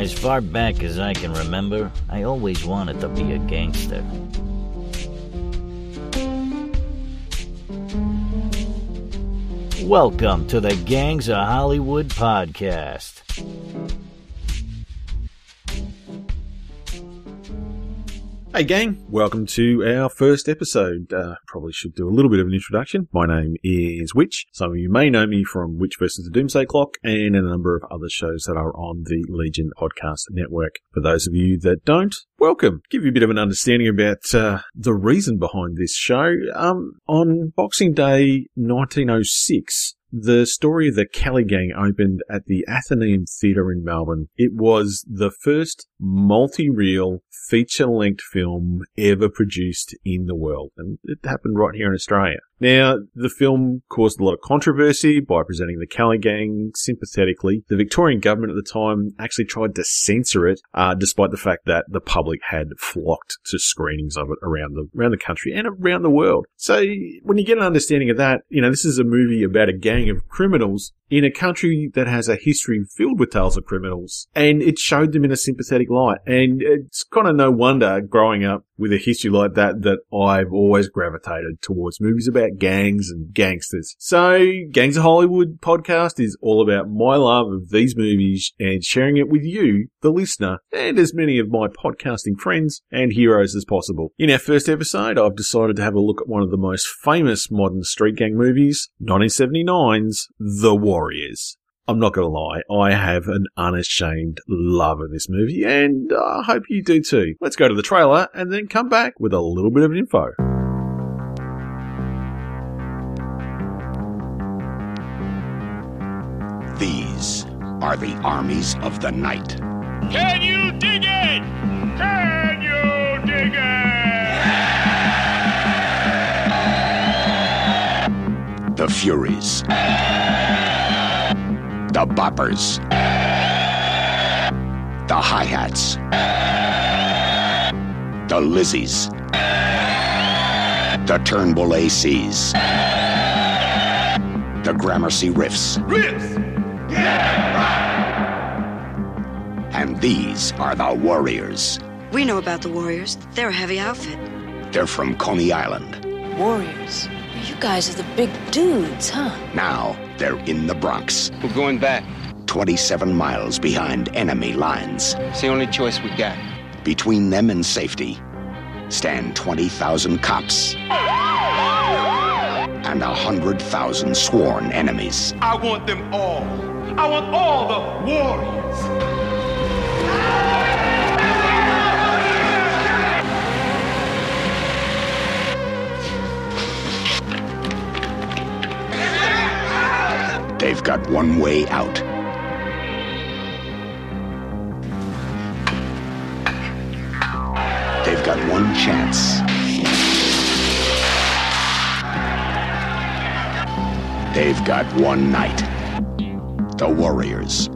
As far back as I can remember, I always wanted to be a gangster. Welcome to the Gangs of Hollywood podcast. Hey gang, welcome to our first episode. Uh, probably should do a little bit of an introduction. My name is Witch. Some of you may know me from Witch versus the Doomsday Clock and a number of other shows that are on the Legion podcast network. For those of you that don't, welcome. Give you a bit of an understanding about uh, the reason behind this show. Um, on Boxing Day 1906, the story of the Kelly Gang opened at the Athenaeum Theatre in Melbourne. It was the first multi-reel feature-length film ever produced in the world, and it happened right here in Australia. Now, the film caused a lot of controversy by presenting the Kelly Gang sympathetically. The Victorian government at the time actually tried to censor it, uh, despite the fact that the public had flocked to screenings of it around the around the country and around the world. So, when you get an understanding of that, you know this is a movie about a gang of criminals in a country that has a history filled with tales of criminals, and it showed them in a sympathetic light. And it's kind of no wonder growing up with a history like that that I've always gravitated towards movies about gangs and gangsters. So, Gangs of Hollywood podcast is all about my love of these movies and sharing it with you, the listener, and as many of my podcasting friends and heroes as possible. In our first episode, I've decided to have a look at one of the most famous modern street gang movies, 1979's The Warriors. I'm not going to lie, I have an unashamed love of this movie, and I hope you do too. Let's go to the trailer and then come back with a little bit of info. These are the armies of the night. Can you dig it? Can you dig it? The Furies. The Boppers. The Hi Hats. The Lizzies. The Turnbull ACs. The Gramercy Riffs. Riffs! yeah, And these are the Warriors. We know about the Warriors. They're a heavy outfit. They're from Coney Island. Warriors. You guys are the big dudes, huh? Now they're in the Bronx, We're going back. 27 miles behind enemy lines. It's the only choice we got. Between them and safety stand 20,000 cops and 100,000 sworn enemies. I want them all. I want all the warriors. They've got one way out. They've got one chance. They've got one night. The Warriors.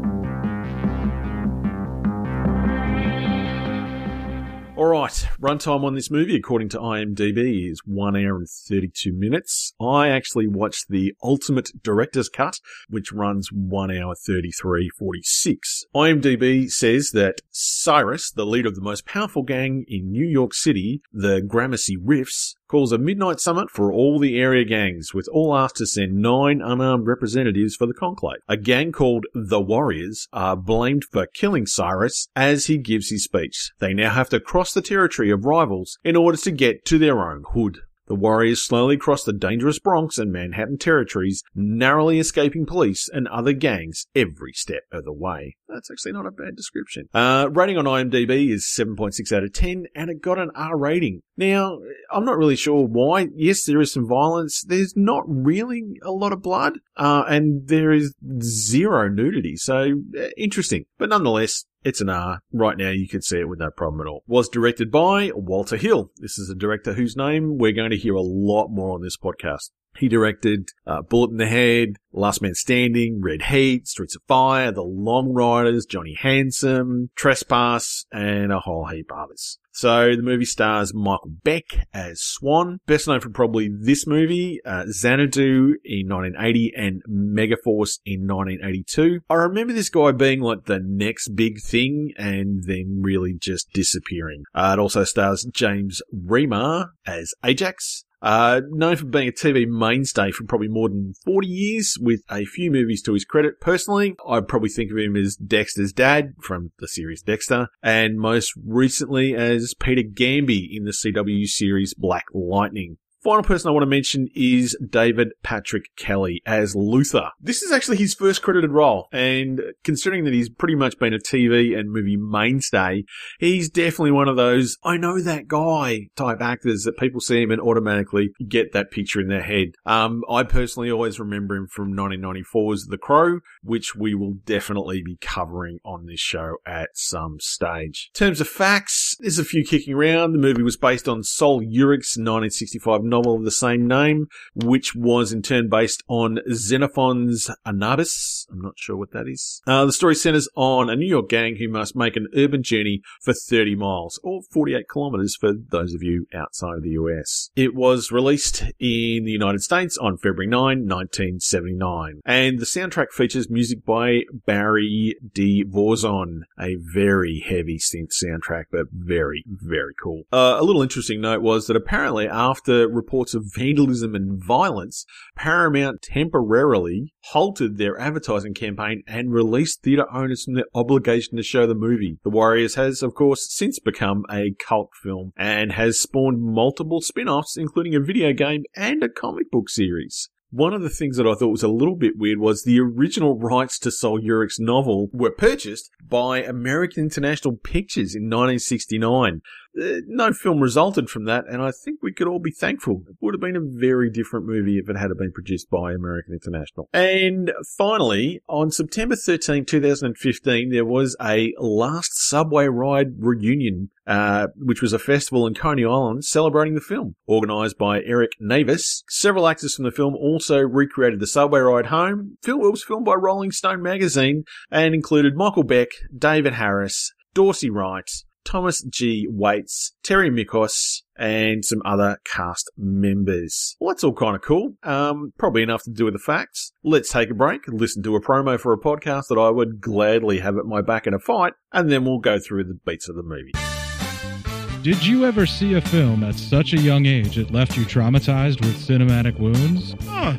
All right, runtime on this movie, according to IMDb, is one hour and 32 minutes. I actually watched the Ultimate Director's Cut, which runs one hour 33 46. IMDb says that Cyrus, the leader of the most powerful gang in New York City, the Gramercy Riffs, calls a midnight summit for all the area gangs, with all asked to send nine unarmed representatives for the conclave. A gang called the Warriors are blamed for killing Cyrus as he gives his speech. They now have to cross the territory of rivals in order to get to their own hood. The Warriors slowly cross the dangerous Bronx and Manhattan territories, narrowly escaping police and other gangs every step of the way. That's actually not a bad description. Uh, rating on IMDb is 7.6 out of 10, and it got an R rating. Now, I'm not really sure why. Yes, there is some violence. There's not really a lot of blood, uh, and there is zero nudity. So, uh, interesting. But nonetheless, it's an R. Right now, you could see it with no problem at all. Was directed by Walter Hill. This is a director whose name we're going to hear a lot more on this podcast. He directed uh, Bullet in the Head, Last Man Standing, Red Heat, Streets of Fire, The Long Riders, Johnny Handsome, Trespass, and a whole heap others. So the movie stars Michael Beck as Swan, best known for probably this movie, uh, Xanadu in 1980 and Megaforce in 1982. I remember this guy being like the next big thing and then really just disappearing. Uh, it also stars James Remar as Ajax, uh, known for being a TV mainstay for probably more than 40 years with a few movies to his credit. Personally, I probably think of him as Dexter's dad from the series Dexter and most recently as Peter Gambi in the CW series Black Lightning. Final person I want to mention is David Patrick Kelly as Luther. This is actually his first credited role, and considering that he's pretty much been a TV and movie mainstay, he's definitely one of those I know that guy type actors that people see him and automatically get that picture in their head. Um, I personally always remember him from 1994's The Crow, which we will definitely be covering on this show at some stage. In terms of facts, there's a few kicking around. The movie was based on Sol Yurick's 1965 novel of the same name, which was in turn based on Xenophon's Anabis. I'm not sure what that is. Uh, the story centers on a New York gang who must make an urban journey for 30 miles, or 48 kilometers for those of you outside of the US. It was released in the United States on February 9, 1979, and the soundtrack features music by Barry De Vorzon, a very heavy synth soundtrack, but very, very cool. Uh, a little interesting note was that apparently after reports of vandalism and violence, Paramount temporarily halted their advertising campaign and released theatre owners from their obligation to show the movie. The Warriors has, of course, since become a cult film and has spawned multiple spin offs, including a video game and a comic book series. One of the things that I thought was a little bit weird was the original rights to Sol Yurick's novel were purchased by American International Pictures in 1969. Uh, no film resulted from that, and I think we could all be thankful. It would have been a very different movie if it had been produced by American International. And finally, on September 13, 2015, there was a last subway ride reunion, uh, which was a festival in Coney Island celebrating the film, organised by Eric Navis. Several actors from the film also recreated the subway ride home. It was filmed by Rolling Stone magazine and included Michael Beck, David Harris, Dorsey Wright, Thomas G. Waits, Terry Michos, and some other cast members. Well, that's all kind of cool. Um, probably enough to do with the facts. Let's take a break, listen to a promo for a podcast that I would gladly have at my back in a fight, and then we'll go through the beats of the movie. Did you ever see a film at such a young age it left you traumatized with cinematic wounds? Ah,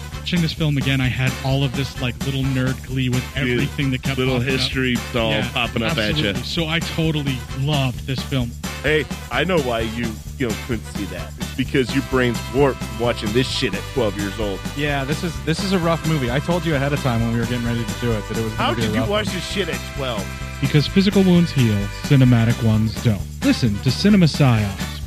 Watching this film again, I had all of this like little nerd glee with everything that kept Little popping up. history all Yeah, popping up at you. So I totally loved this film. Hey, I know why you you know couldn't see that. It's because your brain's warped watching this shit at 12 years old. Yeah, this is this is a rough movie. I told you ahead of time when we were getting ready to do it that it was. How gonna be could a you rough watch one. this shit at 12? Because physical wounds heal, cinematic ones don't. Listen to Cinema Psyops.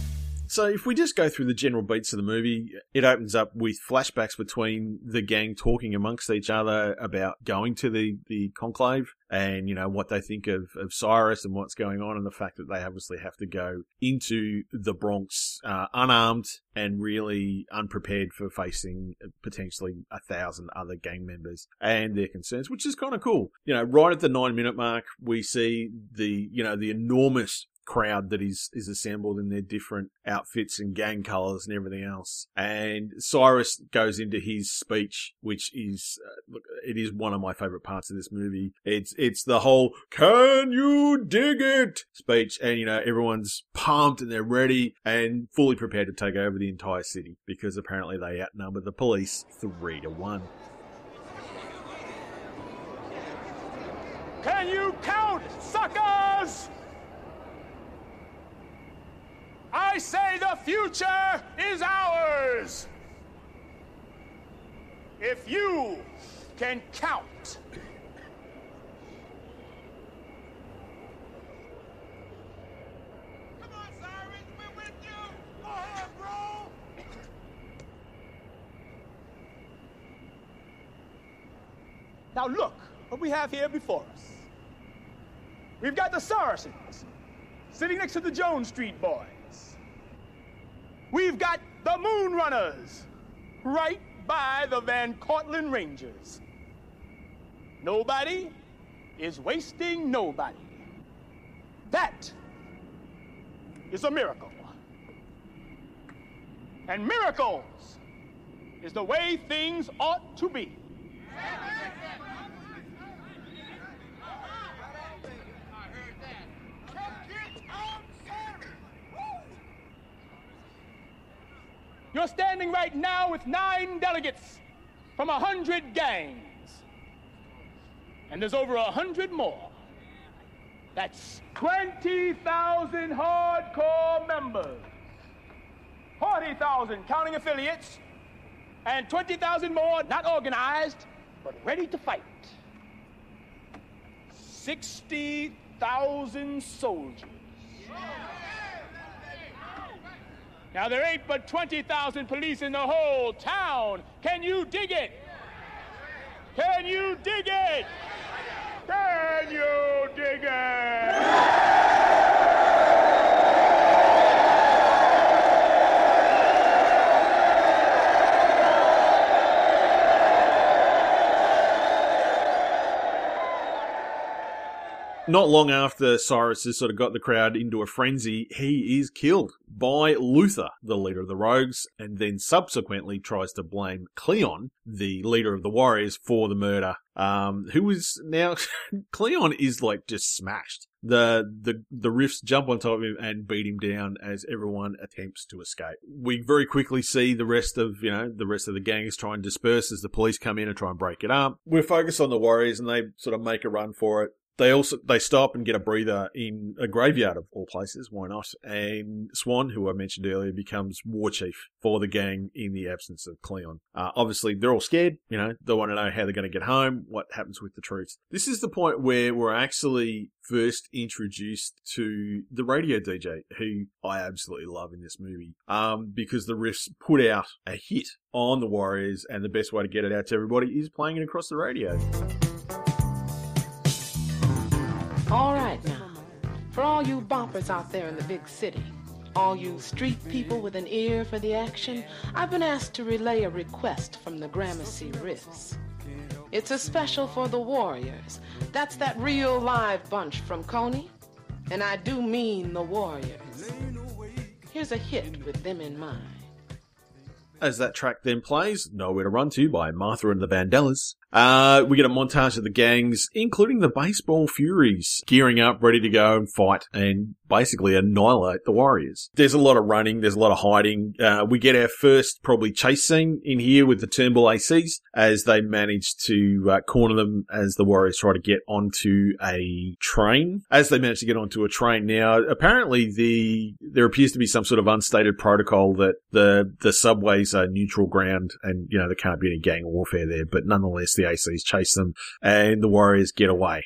So if we just go through the general beats of the movie, it opens up with flashbacks between the gang talking amongst each other about going to the, the conclave and, you know, what they think of, of Cyrus and what's going on and the fact that they obviously have to go into the Bronx uh, unarmed and really unprepared for facing potentially a thousand other gang members and their concerns, which is kind of cool. You know, right at the nine minute mark, we see the, you know, the enormous crowd that is, is assembled in their different outfits and gang colors and everything else. And Cyrus goes into his speech, which is, uh, it is one of my favorite parts of this movie. It's, it's the whole, can you dig it speech. And, you know, everyone's pumped and they're ready and fully prepared to take over the entire city because apparently they outnumber the police three to one. Can you count, suckers? I say the future is ours. If you can count. Come on, Cyrus, we're with you. Go ahead, bro. Now look what we have here before us. We've got the Saracens sitting next to the Jones Street boys. We've got the Moon Runners right by the Van Cortlandt Rangers. Nobody is wasting nobody. That is a miracle. And miracles is the way things ought to be. You're standing right now with nine delegates from a hundred gangs. And there's over a hundred more. That's 20,000 hardcore members. 40,000 counting affiliates. And 20,000 more not organized, but ready to fight. 60,000 soldiers. Now, there ain't but 20,000 police in the whole town. Can you dig it? Can you dig it? Can you dig it? Not long after Cyrus has sort of got the crowd into a frenzy, he is killed by Luther, the leader of the rogues, and then subsequently tries to blame Cleon, the leader of the warriors, for the murder. Um, who is now Cleon is like just smashed. The the the riffs jump on top of him and beat him down as everyone attempts to escape. We very quickly see the rest of you know the rest of the gangs try and disperse as the police come in and try and break it up. We're focused on the warriors and they sort of make a run for it they also they stop and get a breather in a graveyard of all places. Why not? And Swan, who I mentioned earlier, becomes war chief for the gang in the absence of Cleon. Uh, obviously, they're all scared. You know, they want to know how they're going to get home. What happens with the troops? This is the point where we're actually first introduced to the radio DJ, who I absolutely love in this movie, um, because the riffs put out a hit on the Warriors, and the best way to get it out to everybody is playing it across the radio. For all you boppers out there in the big city, all you street people with an ear for the action, I've been asked to relay a request from the Gramercy Riffs. It's a special for the Warriors. That's that real live bunch from Coney. And I do mean the Warriors. Here's a hit with them in mind. As that track then plays, Nowhere to Run To by Martha and the Vandellas, uh, we get a montage of the gangs, including the Baseball Furies, gearing up, ready to go and fight and basically annihilate the Warriors. There's a lot of running, there's a lot of hiding. Uh, we get our first probably chase scene in here with the Turnbull ACs as they manage to uh, corner them as the Warriors try to get onto a train. As they manage to get onto a train now, apparently the there appears to be some sort of unstated protocol that the the subways are neutral ground and you know there can't be any gang warfare there, but nonetheless the ACs chase them and the Warriors get away.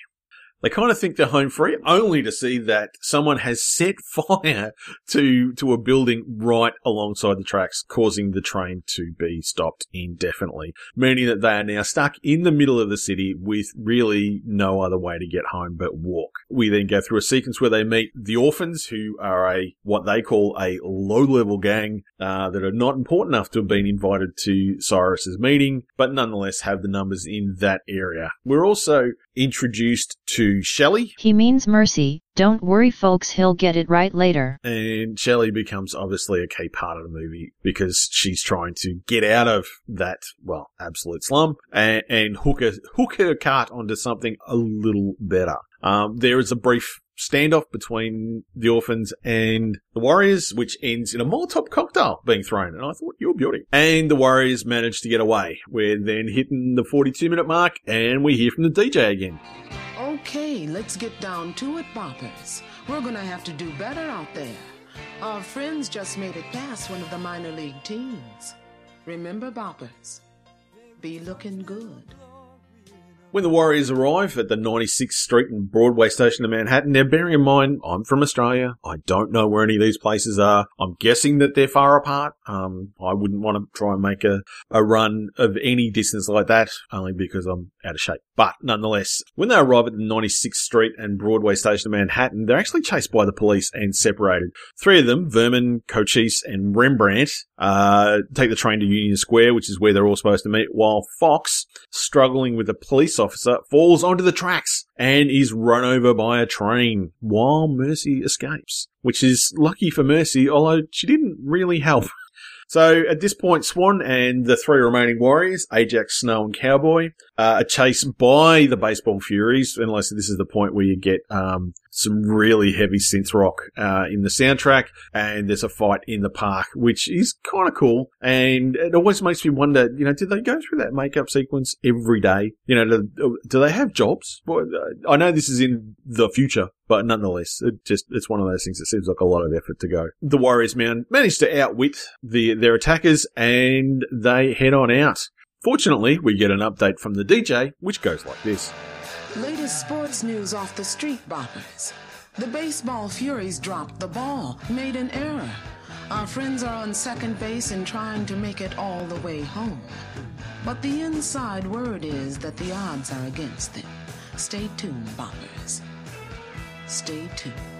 They kind of think they're home free, only to see that someone has set fire to to a building right alongside the tracks, causing the train to be stopped indefinitely, meaning that they are now stuck in the middle of the city with really no other way to get home but walk. We then go through a sequence where they meet the orphans, who are a what they call a low level gang uh, that are not important enough to have been invited to Cyrus's meeting, but nonetheless have the numbers in that area. We're also introduced to Shelley, He means mercy. Don't worry, folks, he'll get it right later. and Shelley becomes obviously a key part of the movie because she's trying to get out of that, well, absolute slum and, and hook, her, hook her cart onto something a little better. Um, there is a brief standoff between the orphans and the warriors, which ends in a Molotov cocktail being thrown. And I thought, you're beauty. And the warriors manage to get away. We're then hitting the 42 minute mark and we hear from the DJ again. Okay, let's get down to it, boppers. We're gonna have to do better out there. Our friends just made it past one of the minor league teams. Remember, boppers? Be looking good. When the Warriors arrive at the 96th Street and Broadway station in Manhattan, now bearing in mind, I'm from Australia. I don't know where any of these places are. I'm guessing that they're far apart. Um, I wouldn't want to try and make a, a run of any distance like that, only because I'm out of shape. But nonetheless, when they arrive at the 96th Street and Broadway station in Manhattan, they're actually chased by the police and separated. Three of them, Vermin, Cochise, and Rembrandt, uh, take the train to Union Square, which is where they're all supposed to meet, while Fox, struggling with the police officer, falls onto the tracks and is run over by a train while Mercy escapes, which is lucky for Mercy, although she didn't really help. So at this point, Swan and the three remaining warriors, Ajax, Snow, and Cowboy, uh, are chased by the Baseball Furies, unless this is the point where you get um, some really heavy synth rock uh, in the soundtrack, and there's a fight in the park, which is kind of cool. And it always makes me wonder, you know, did they go through that makeup sequence every day? You know, do, do they have jobs? Uh, I know this is in the future, but nonetheless, it just it's one of those things that seems like a lot of effort to go. The Warriors man managed to outwit the their attackers, and they head on out. Fortunately, we get an update from the DJ, which goes like this. Latest sports news off the street, boppers. The baseball Furies dropped the ball, made an error. Our friends are on second base and trying to make it all the way home. But the inside word is that the odds are against them. Stay tuned, boppers. Stay tuned.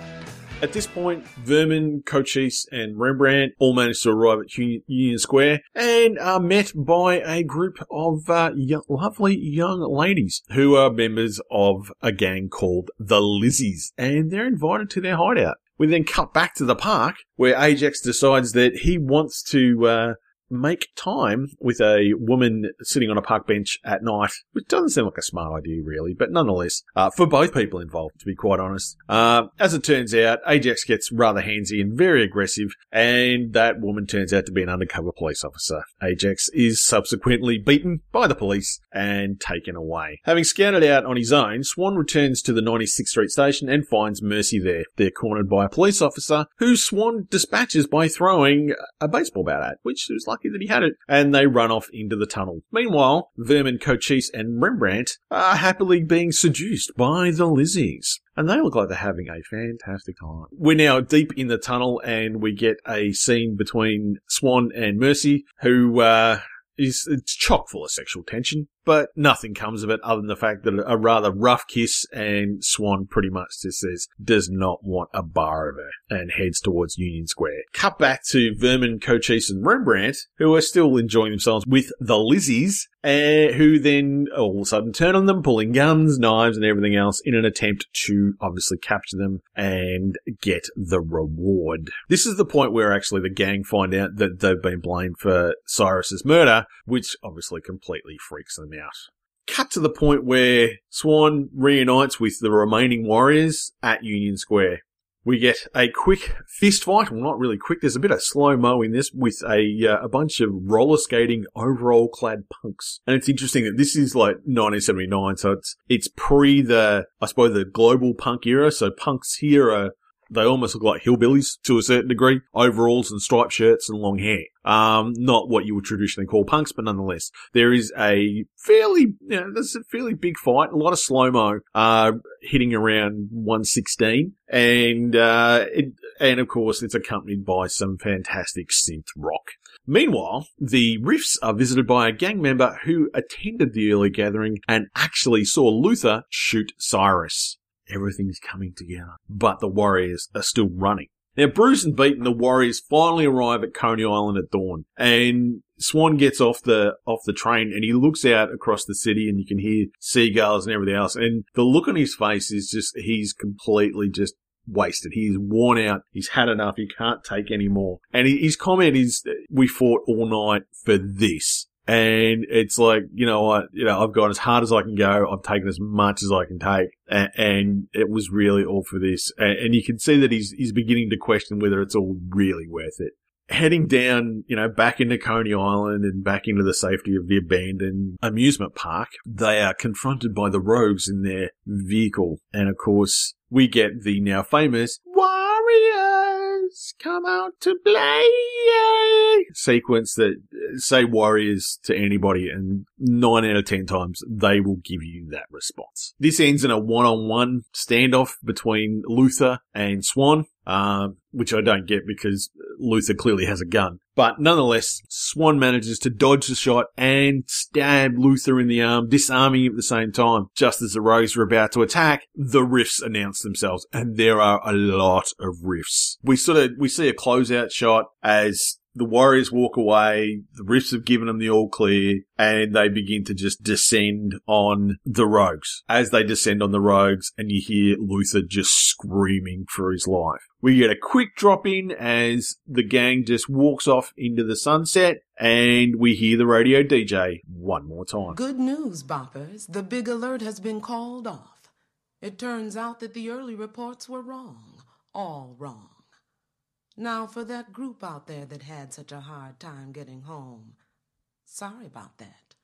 At this point, Vermin, Cochise, and Rembrandt all manage to arrive at Union Square and are met by a group of uh, yo- lovely young ladies who are members of a gang called the Lizzies, and they're invited to their hideout. We then cut back to the park where Ajax decides that he wants to uh, make time with a woman sitting on a park bench at night, which doesn't seem like a smart idea, really, but nonetheless, uh, for both people involved, to be quite honest. Uh, as it turns out, Ajax gets rather handsy and very aggressive, and that woman turns out to be an undercover police officer. Ajax is subsequently beaten by the police and taken away. Having scouted out on his own, Swan returns to the 96th Street station and finds Mercy there. They're cornered by a police officer who Swan dispatches by throwing a baseball bat at, which was lucky that he had it, and they run off into the tunnel. Meanwhile, Vermin, Cochise, and Rembrandt are happily being seduced by the Lizzies. And they look like they're having a fantastic time. We're now deep in the tunnel and we get a scene between Swan and Mercy, who, uh, is it's chock full of sexual tension, but nothing comes of it other than the fact that a rather rough kiss and Swan pretty much just says does not want a bar of her and heads towards Union Square. Cut back to Vermin, Cochise and Rembrandt, who are still enjoying themselves with the Lizzies, uh, who then all of a sudden turn on them, pulling guns, knives and everything else in an attempt to obviously capture them and get the reward. This is the point where actually the gang find out that they've been blamed for Cyrus's murder, which obviously completely freaks them out. Cut to the point where Swan reunites with the remaining warriors at Union Square. We get a quick fist fight. Well, not really quick. There's a bit of slow mo in this with a uh, a bunch of roller skating overall clad punks. And it's interesting that this is like 1979, so it's it's pre the I suppose the global punk era. So punks here are they almost look like hillbillies to a certain degree. Overalls and striped shirts and long hair. Um, not what you would traditionally call punks, but nonetheless, there is a fairly, you know, there's a fairly big fight, a lot of slow-mo, uh, hitting around 116. And, uh, it, and of course, it's accompanied by some fantastic synth rock. Meanwhile, the Riffs are visited by a gang member who attended the early gathering and actually saw Luther shoot Cyrus everything's coming together. But the Warriors are still running. Now, bruised and beaten, the Warriors finally arrive at Coney Island at dawn, and Swan gets off the off the train and he looks out across the city and you can hear seagulls and everything else. And the look on his face is just he's completely just wasted. He's worn out. He's had enough. He can't take any more. And his comment is, "We fought all night for this." And it's like, you know what, you know, I've gone as hard as I can go. I've taken as much as I can take. And, and it was really all for this. And, and you can see that he's, he's beginning to question whether it's all really worth it heading down, you know, back into Coney Island and back into the safety of the abandoned amusement park, they are confronted by the rogues in their vehicle. And of course, we get the now famous Warriors come out to play sequence that say Warriors to anybody and nine out of ten times they will give you that response. This ends in a one-on-one standoff between Luther and Swan. Uh, which I don't get because Luther clearly has a gun. But nonetheless, Swan manages to dodge the shot and stab Luther in the arm, disarming him at the same time. Just as the rogues are about to attack, the riffs announce themselves, and there are a lot of riffs. We sort of, we see a closeout shot as the Warriors walk away. The Riffs have given them the all clear and they begin to just descend on the Rogues. As they descend on the Rogues and you hear Luther just screaming for his life. We get a quick drop in as the gang just walks off into the sunset and we hear the radio DJ one more time. Good news, boppers. The big alert has been called off. It turns out that the early reports were wrong. All wrong. Now, for that group out there that had such a hard time getting home, sorry about that.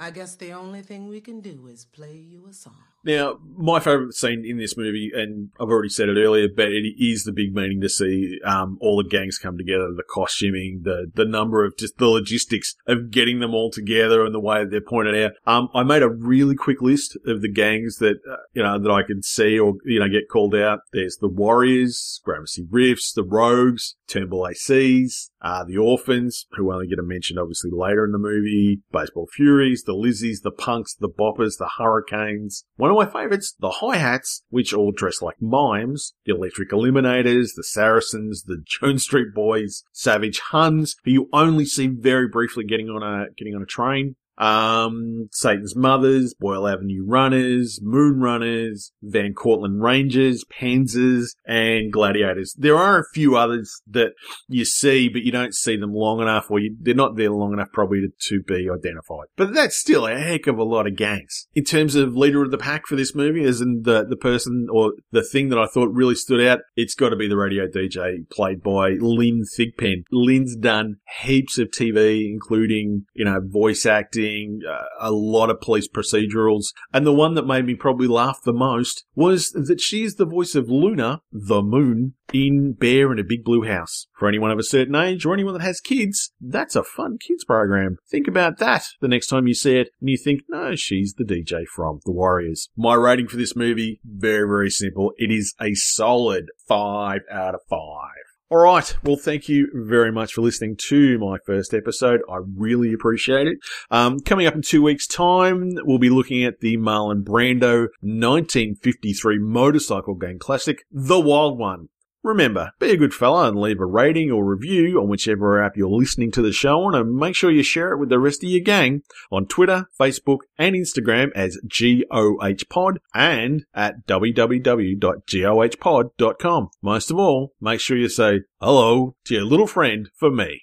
I guess the only thing we can do is play you a song. Now, my favourite scene in this movie, and I've already said it earlier, but it is the big meaning to see um, all the gangs come together, the costuming, the the number of just the logistics of getting them all together and the way they're pointed out. Um, I made a really quick list of the gangs that uh, you know that I could see or you know get called out. There's the Warriors, Gramercy Riffs, the Rogues, Turnbull ACs, uh, the Orphans, who only get a mention obviously later in the movie, Baseball Furies, the Lizzies, the Punks, the Boppers, the Hurricanes. One my favourites, the Hi-Hats, which all dress like mimes, the Electric Eliminators, the Saracens, the Jones Street Boys, Savage Huns, who you only see very briefly getting on a, getting on a train, um, Satan's Mothers, Boyle Avenue Runners, Moon Runners, Van Cortlandt Rangers, Panzers, and Gladiators. There are a few others that you see, but you don't see them long enough, or you, they're not there long enough probably to, to be identified. But that's still a heck of a lot of gangs. In terms of leader of the pack for this movie, as in the, the person or the thing that I thought really stood out, it's got to be the radio DJ played by Lynn Thigpen. Lynn's done heaps of TV, including, you know, voice acting, uh, a lot of police procedurals. And the one that made me probably laugh the most was that she's the voice of Luna, the moon, in Bear in a Big Blue House. For anyone of a certain age or anyone that has kids, that's a fun kids program. Think about that the next time you see it and you think, no, she's the DJ from The Warriors. My rating for this movie, very, very simple. It is a solid five out of five. All right. Well, thank you very much for listening to my first episode. I really appreciate it. Um, coming up in two weeks' time, we'll be looking at the Marlon Brando 1953 motorcycle game classic, The Wild One. Remember, be a good fella and leave a rating or review on whichever app you're listening to the show on and make sure you share it with the rest of your gang on Twitter, Facebook and Instagram as GOHPod and at www.gohpod.com. Most of all, make sure you say hello to your little friend for me.